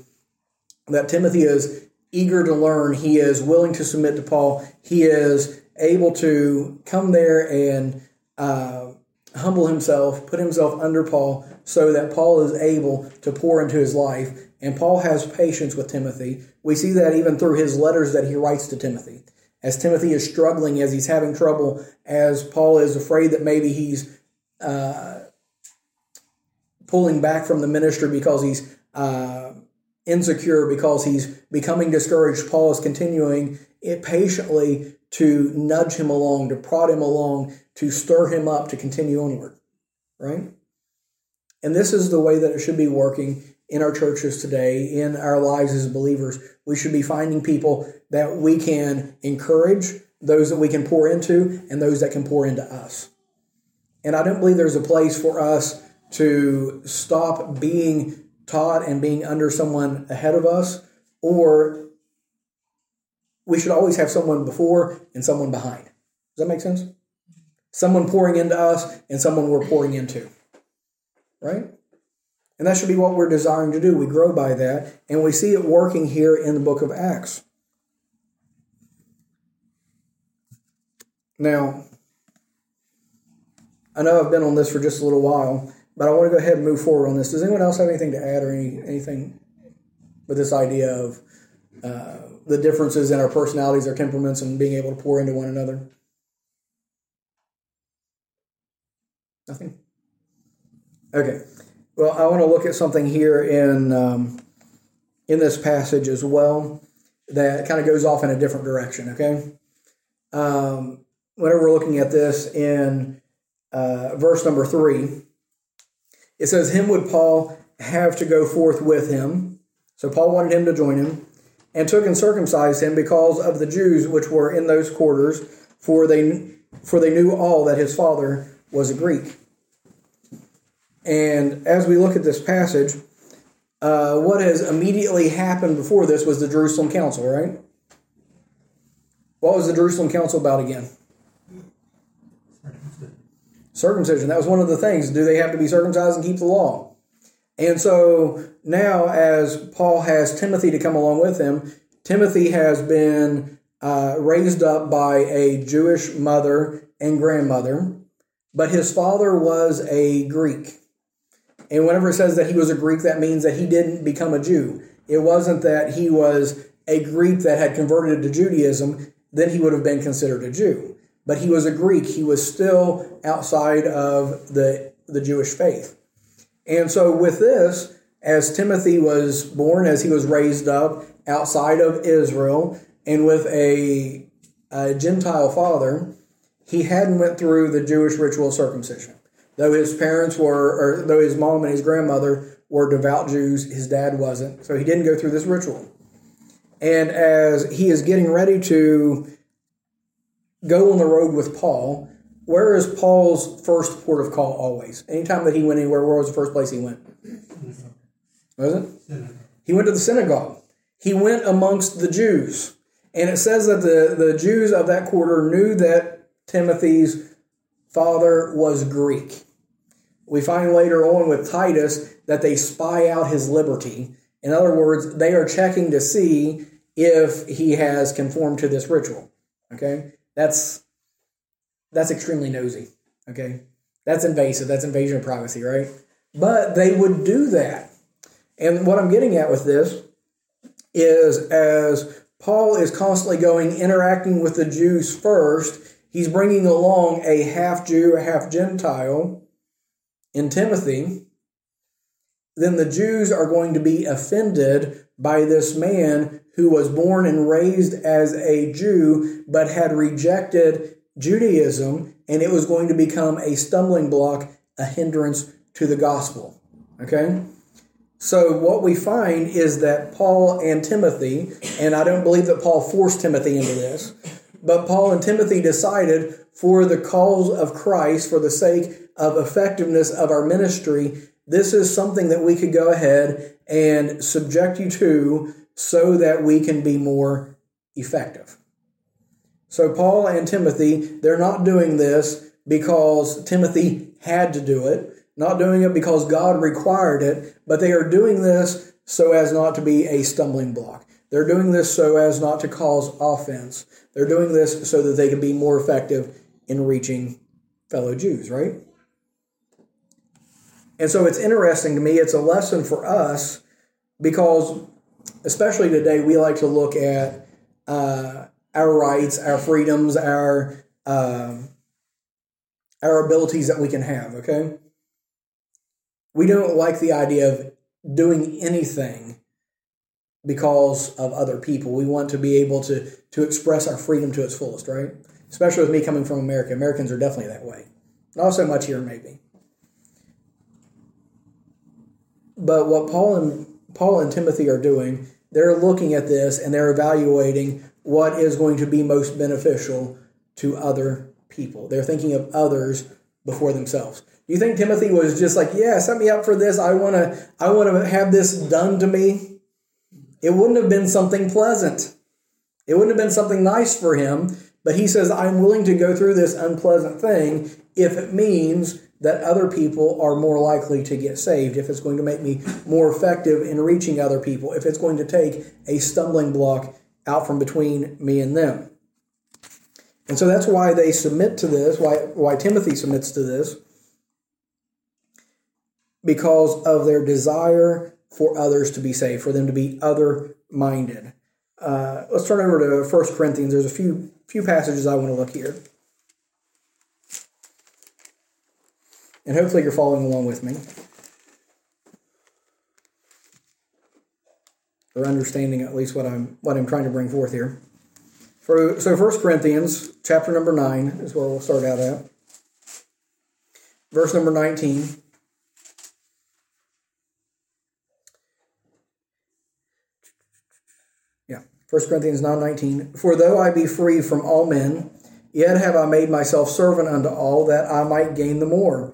That Timothy is eager to learn. He is willing to submit to Paul. He is able to come there and uh, humble himself, put himself under Paul, so that Paul is able to pour into his life. And Paul has patience with Timothy. We see that even through his letters that he writes to Timothy. As Timothy is struggling, as he's having trouble, as Paul is afraid that maybe he's uh, pulling back from the ministry because he's uh, insecure, because he's becoming discouraged, Paul is continuing it patiently to nudge him along, to prod him along, to stir him up to continue onward. Right? And this is the way that it should be working in our churches today, in our lives as believers. We should be finding people that we can encourage, those that we can pour into, and those that can pour into us. And I don't believe there's a place for us to stop being taught and being under someone ahead of us, or we should always have someone before and someone behind. Does that make sense? Someone pouring into us and someone we're pouring into. Right? And that should be what we're desiring to do. We grow by that, and we see it working here in the book of Acts. Now, I know I've been on this for just a little while, but I want to go ahead and move forward on this. Does anyone else have anything to add or any, anything with this idea of uh, the differences in our personalities, our temperaments, and being able to pour into one another? Nothing? Okay. Well, I want to look at something here in um, in this passage as well that kind of goes off in a different direction. Okay, um, whenever we're looking at this in uh, verse number three, it says, "Him would Paul have to go forth with him." So Paul wanted him to join him, and took and circumcised him because of the Jews which were in those quarters, for they for they knew all that his father was a Greek. And as we look at this passage, uh, what has immediately happened before this was the Jerusalem Council, right? What was the Jerusalem Council about again? Circumcision. That was one of the things. Do they have to be circumcised and keep the law? And so now, as Paul has Timothy to come along with him, Timothy has been uh, raised up by a Jewish mother and grandmother, but his father was a Greek. And whenever it says that he was a Greek, that means that he didn't become a Jew. It wasn't that he was a Greek that had converted to Judaism, then he would have been considered a Jew. But he was a Greek. He was still outside of the, the Jewish faith. And so, with this, as Timothy was born, as he was raised up outside of Israel, and with a a Gentile father, he hadn't went through the Jewish ritual circumcision. Though his parents were, or though his mom and his grandmother were devout Jews, his dad wasn't. So he didn't go through this ritual. And as he is getting ready to go on the road with Paul, where is Paul's first port of call always? Anytime that he went anywhere, where was the first place he went? Was it? He went to the synagogue. He went amongst the Jews. And it says that the, the Jews of that quarter knew that Timothy's father was Greek. We find later on with Titus that they spy out his liberty. In other words, they are checking to see if he has conformed to this ritual. Okay? That's that's extremely nosy. Okay? That's invasive. That's invasion of privacy, right? But they would do that. And what I'm getting at with this is as Paul is constantly going, interacting with the Jews first, he's bringing along a half Jew, a half Gentile in Timothy. Then the Jews are going to be offended by this man who was born and raised as a Jew but had rejected Judaism, and it was going to become a stumbling block, a hindrance to the gospel. Okay? So, what we find is that Paul and Timothy, and I don't believe that Paul forced Timothy into this, but Paul and Timothy decided for the cause of Christ, for the sake of effectiveness of our ministry, this is something that we could go ahead and subject you to so that we can be more effective. So, Paul and Timothy, they're not doing this because Timothy had to do it not doing it because God required it, but they are doing this so as not to be a stumbling block. They're doing this so as not to cause offense. They're doing this so that they can be more effective in reaching fellow Jews, right? And so it's interesting to me, it's a lesson for us because, especially today, we like to look at uh, our rights, our freedoms, our. Um, our abilities that we can have, okay? we don't like the idea of doing anything because of other people. We want to be able to to express our freedom to its fullest, right? Especially with me coming from America. Americans are definitely that way. Not so much here, maybe. But what Paul and Paul and Timothy are doing, they're looking at this and they're evaluating what is going to be most beneficial to other people. They're thinking of others before themselves. You think Timothy was just like, yeah, set me up for this. I want to I want to have this done to me. It wouldn't have been something pleasant. It wouldn't have been something nice for him, but he says, I'm willing to go through this unpleasant thing if it means that other people are more likely to get saved, if it's going to make me more effective in reaching other people, if it's going to take a stumbling block out from between me and them. And so that's why they submit to this, why, why Timothy submits to this because of their desire for others to be saved, for them to be other minded. Uh, let's turn over to 1 Corinthians. There's a few few passages I want to look here. And hopefully you're following along with me. Or understanding at least what I'm what I'm trying to bring forth here. For, so 1 Corinthians chapter number 9 is where we'll start out at. Verse number 19. Yeah. 1 Corinthians 9 19. For though I be free from all men, yet have I made myself servant unto all, that I might gain the more.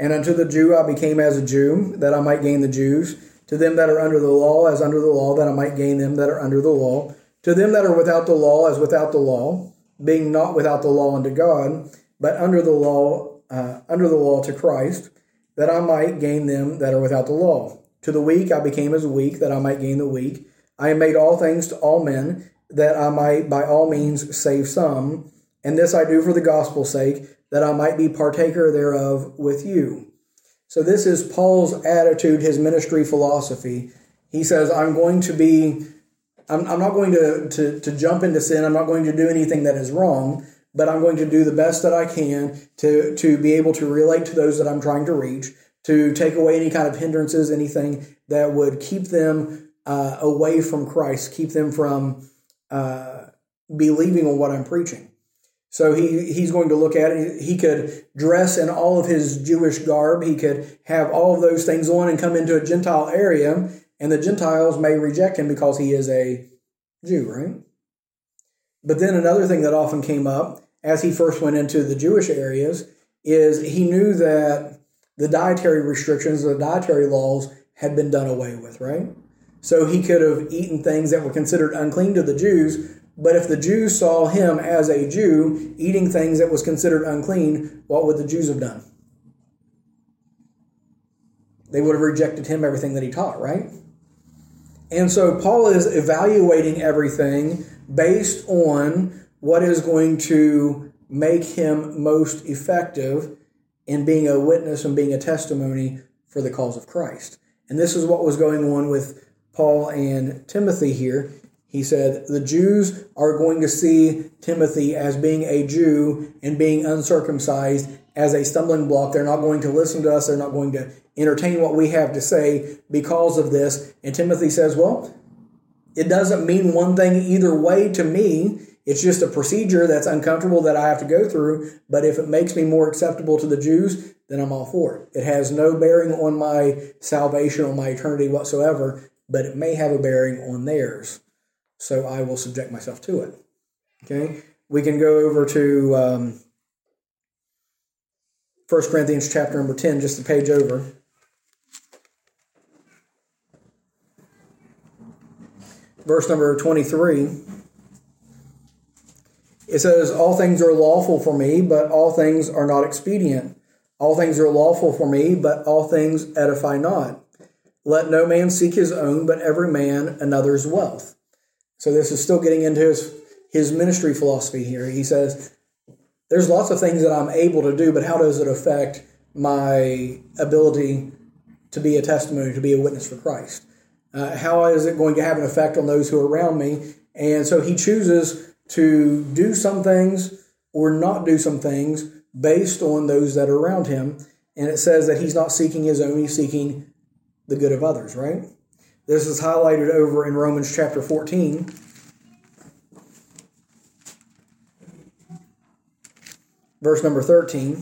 And unto the Jew I became as a Jew, that I might gain the Jews. To them that are under the law, as under the law, that I might gain them that are under the law. To them that are without the law, as without the law, being not without the law unto God, but under the law, uh, under the law to Christ, that I might gain them that are without the law. To the weak I became as weak, that I might gain the weak. I have made all things to all men, that I might by all means save some. And this I do for the gospel's sake, that I might be partaker thereof with you. So, this is Paul's attitude, his ministry philosophy. He says, I'm going to be, I'm, I'm not going to, to, to jump into sin. I'm not going to do anything that is wrong, but I'm going to do the best that I can to, to be able to relate to those that I'm trying to reach, to take away any kind of hindrances, anything that would keep them uh, away from Christ, keep them from uh, believing on what I'm preaching. So he, he's going to look at it. He could dress in all of his Jewish garb. He could have all of those things on and come into a Gentile area, and the Gentiles may reject him because he is a Jew, right? But then another thing that often came up as he first went into the Jewish areas is he knew that the dietary restrictions, the dietary laws had been done away with, right? So he could have eaten things that were considered unclean to the Jews, but if the Jews saw him as a Jew eating things that was considered unclean, what would the Jews have done? They would have rejected him, everything that he taught, right? And so Paul is evaluating everything based on what is going to make him most effective in being a witness and being a testimony for the cause of Christ. And this is what was going on with Paul and Timothy here. He said, The Jews are going to see Timothy as being a Jew and being uncircumcised as a stumbling block. They're not going to listen to us. They're not going to entertain what we have to say because of this. And Timothy says, Well, it doesn't mean one thing either way to me. It's just a procedure that's uncomfortable that I have to go through. But if it makes me more acceptable to the Jews, then I'm all for it. It has no bearing on my salvation or my eternity whatsoever, but it may have a bearing on theirs so I will subject myself to it. Okay, we can go over to um, 1 Corinthians chapter number 10, just a page over. Verse number 23. It says, All things are lawful for me, but all things are not expedient. All things are lawful for me, but all things edify not. Let no man seek his own, but every man another's wealth. So this is still getting into his his ministry philosophy here. He says, "There's lots of things that I'm able to do, but how does it affect my ability to be a testimony, to be a witness for Christ? Uh, how is it going to have an effect on those who are around me?" And so he chooses to do some things or not do some things based on those that are around him. And it says that he's not seeking his own; he's seeking the good of others. Right. This is highlighted over in Romans chapter 14. Verse number 13.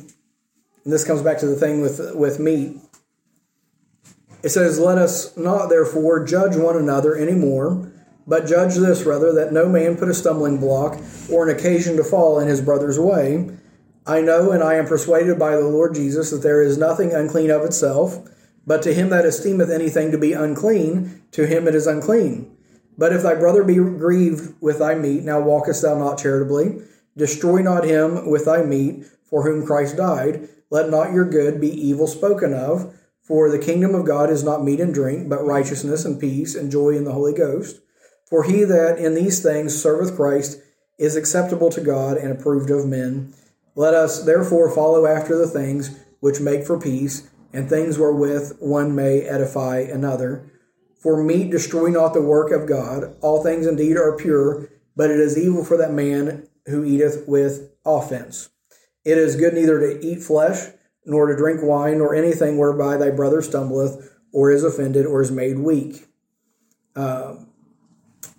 And this comes back to the thing with, with meat. It says, Let us not therefore judge one another any more, but judge this rather, that no man put a stumbling block or an occasion to fall in his brother's way. I know and I am persuaded by the Lord Jesus that there is nothing unclean of itself but to him that esteemeth anything to be unclean, to him it is unclean. But if thy brother be grieved with thy meat, now walkest thou not charitably? Destroy not him with thy meat, for whom Christ died. Let not your good be evil spoken of. For the kingdom of God is not meat and drink, but righteousness and peace and joy in the Holy Ghost. For he that in these things serveth Christ is acceptable to God and approved of men. Let us therefore follow after the things which make for peace and things wherewith one may edify another. For meat destroy not the work of God. All things indeed are pure, but it is evil for that man who eateth with offense. It is good neither to eat flesh, nor to drink wine, nor anything whereby thy brother stumbleth, or is offended, or is made weak. Uh,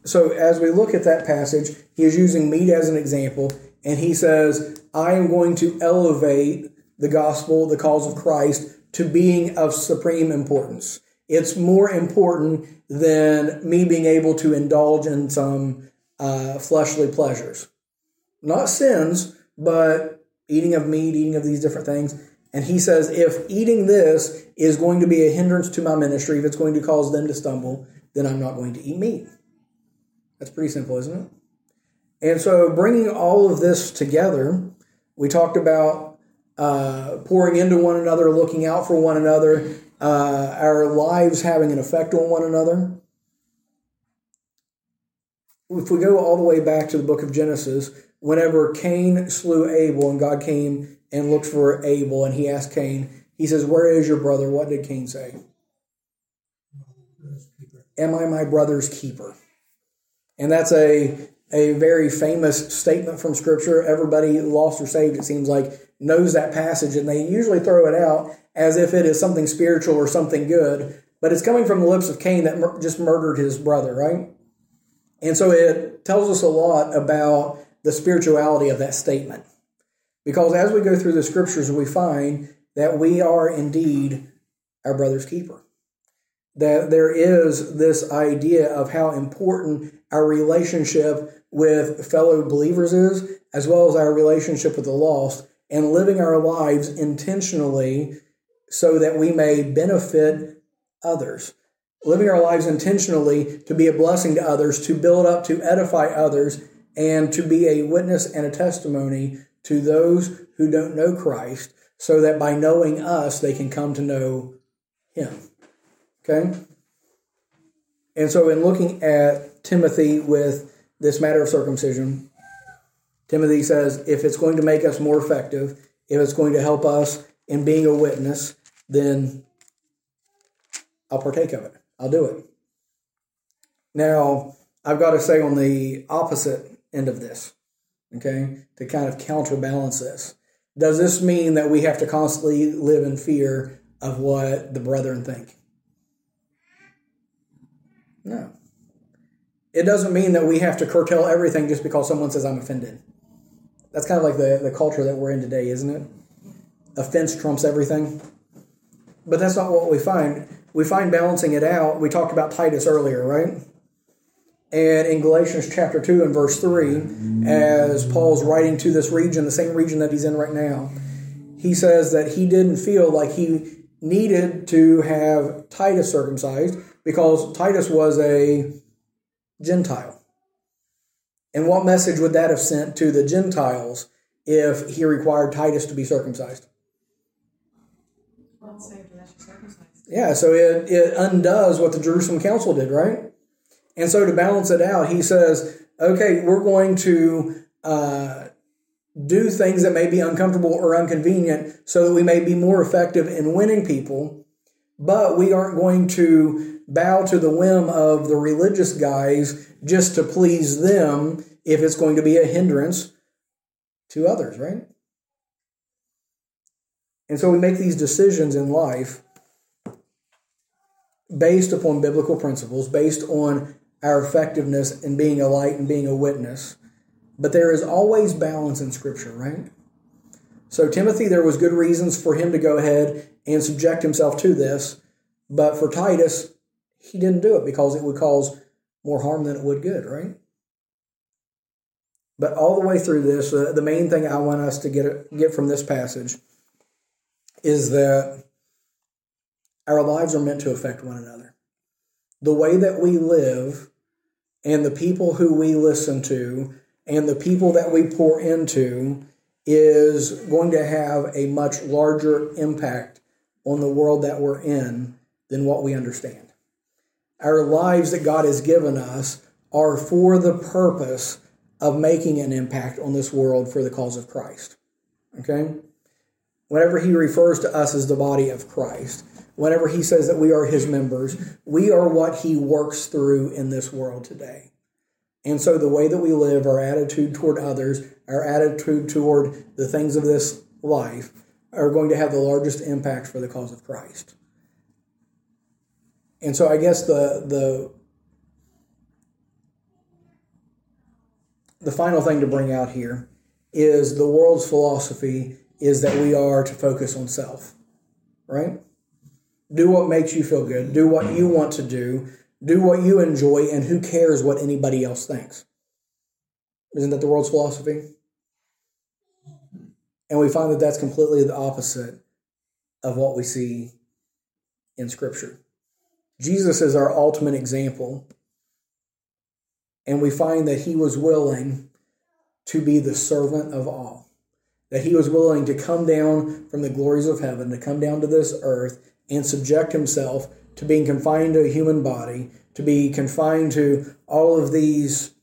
so, as we look at that passage, he is using meat as an example, and he says, I am going to elevate the gospel, the cause of Christ, to being of supreme importance. It's more important than me being able to indulge in some uh, fleshly pleasures. Not sins, but eating of meat, eating of these different things. And he says, if eating this is going to be a hindrance to my ministry, if it's going to cause them to stumble, then I'm not going to eat meat. That's pretty simple, isn't it? And so, bringing all of this together, we talked about uh, pouring into one another, looking out for one another, uh, our lives having an effect on one another. If we go all the way back to the book of Genesis, whenever Cain slew Abel and God came and looked for Abel and he asked Cain, he says, Where is your brother? What did Cain say? Am I my brother's keeper? And that's a a very famous statement from Scripture. Everybody lost or saved, it seems like, knows that passage, and they usually throw it out as if it is something spiritual or something good. But it's coming from the lips of Cain that mur- just murdered his brother, right? And so it tells us a lot about the spirituality of that statement. Because as we go through the scriptures, we find that we are indeed our brother's keeper. That there is this idea of how important our relationship with fellow believers is, as well as our relationship with the lost, and living our lives intentionally so that we may benefit others. Living our lives intentionally to be a blessing to others, to build up, to edify others, and to be a witness and a testimony to those who don't know Christ, so that by knowing us, they can come to know Him. Okay? And so, in looking at Timothy with this matter of circumcision, Timothy says if it's going to make us more effective, if it's going to help us in being a witness, then I'll partake of it. I'll do it. Now, I've got to say on the opposite end of this, okay, to kind of counterbalance this. Does this mean that we have to constantly live in fear of what the brethren think? No. It doesn't mean that we have to curtail everything just because someone says I'm offended. That's kind of like the, the culture that we're in today, isn't it? Offense trumps everything. But that's not what we find. We find balancing it out. We talked about Titus earlier, right? And in Galatians chapter 2 and verse 3, as Paul's writing to this region, the same region that he's in right now, he says that he didn't feel like he needed to have Titus circumcised because Titus was a Gentile. And what message would that have sent to the Gentiles if he required Titus to be circumcised? Yeah, so it, it undoes what the Jerusalem Council did, right? And so to balance it out, he says, okay, we're going to uh, do things that may be uncomfortable or inconvenient so that we may be more effective in winning people, but we aren't going to bow to the whim of the religious guys just to please them if it's going to be a hindrance to others, right? And so we make these decisions in life based upon biblical principles, based on our effectiveness in being a light and being a witness. But there is always balance in Scripture, right? So, Timothy, there was good reasons for him to go ahead and subject himself to this. But for Titus, he didn't do it because it would cause more harm than it would good, right? But all the way through this, uh, the main thing I want us to get get from this passage is that our lives are meant to affect one another. The way that we live and the people who we listen to and the people that we pour into is going to have a much larger impact on the world that we're in than what we understand. Our lives that God has given us are for the purpose of making an impact on this world for the cause of Christ. Okay? Whenever he refers to us as the body of Christ, whenever he says that we are his members, we are what he works through in this world today. And so the way that we live, our attitude toward others, our attitude toward the things of this life are going to have the largest impact for the cause of Christ. And so I guess the the the final thing to bring out here is the world's philosophy is that we are to focus on self, right? Do what makes you feel good, do what you want to do, do what you enjoy, and who cares what anybody else thinks? Isn't that the world's philosophy? And we find that that's completely the opposite of what we see in Scripture. Jesus is our ultimate example and we find that he was willing to be the servant of all. That he was willing to come down from the glories of heaven, to come down to this earth and subject himself to being confined to a human body, to be confined to all of these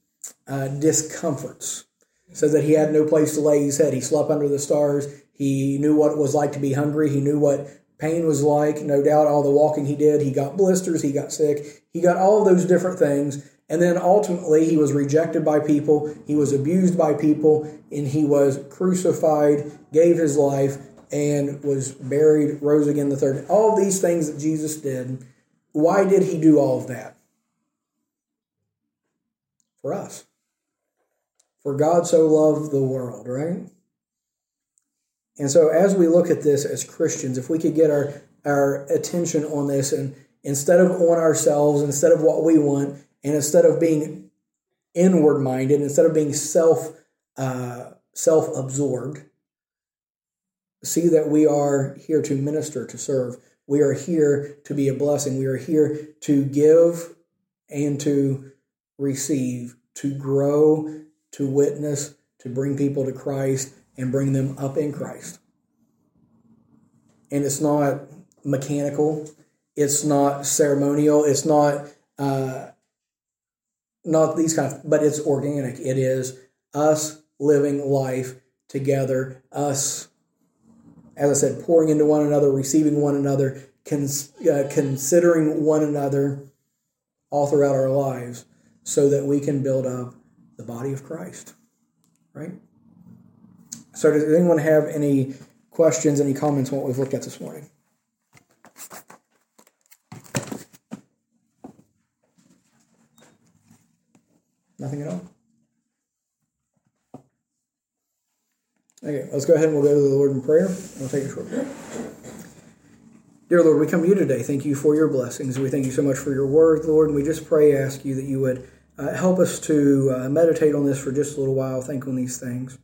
uh, discomforts. So that he had no place to lay his head. He slept under the stars. He knew what it was like to be hungry. He knew what pain was like. No doubt, all the walking he did, he got blisters, he got sick, he got all those different things. And then ultimately, he was rejected by people, he was abused by people, and he was crucified, gave his life, and was buried, rose again the third. All these things that Jesus did, why did he do all of that? for us. For God so loved the world, right? And so as we look at this as Christians, if we could get our, our attention on this and instead of on ourselves, instead of what we want, and instead of being inward minded, instead of being self uh, self absorbed, see that we are here to minister, to serve. We are here to be a blessing. We are here to give and to receive, to grow, to witness, to bring people to Christ and bring them up in Christ. And it's not mechanical, it's not ceremonial, it's not uh, not these kind of, but it's organic. It is us living life together, us, as I said, pouring into one another, receiving one another, cons- uh, considering one another all throughout our lives so that we can build up the body of Christ. Right? So, does anyone have any questions, any comments on what we've looked at this morning? Nothing at all? Okay, let's go ahead and we'll go to the Lord in prayer. We'll take a short break. Dear Lord, we come to you today. Thank you for your blessings. We thank you so much for your word, Lord, and we just pray, ask you that you would uh, help us to uh, meditate on this for just a little while, think on these things.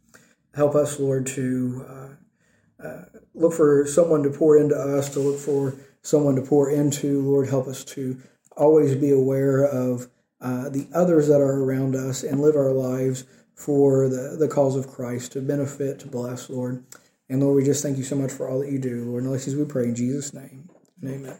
Help us, Lord, to uh, uh look for someone to pour into us, to look for someone to pour into. Lord, help us to always be aware of uh, the others that are around us and live our lives for the, the cause of Christ, to benefit, to bless, Lord. And Lord, we just thank you so much for all that you do, Lord. And all we pray in Jesus' name. Amen.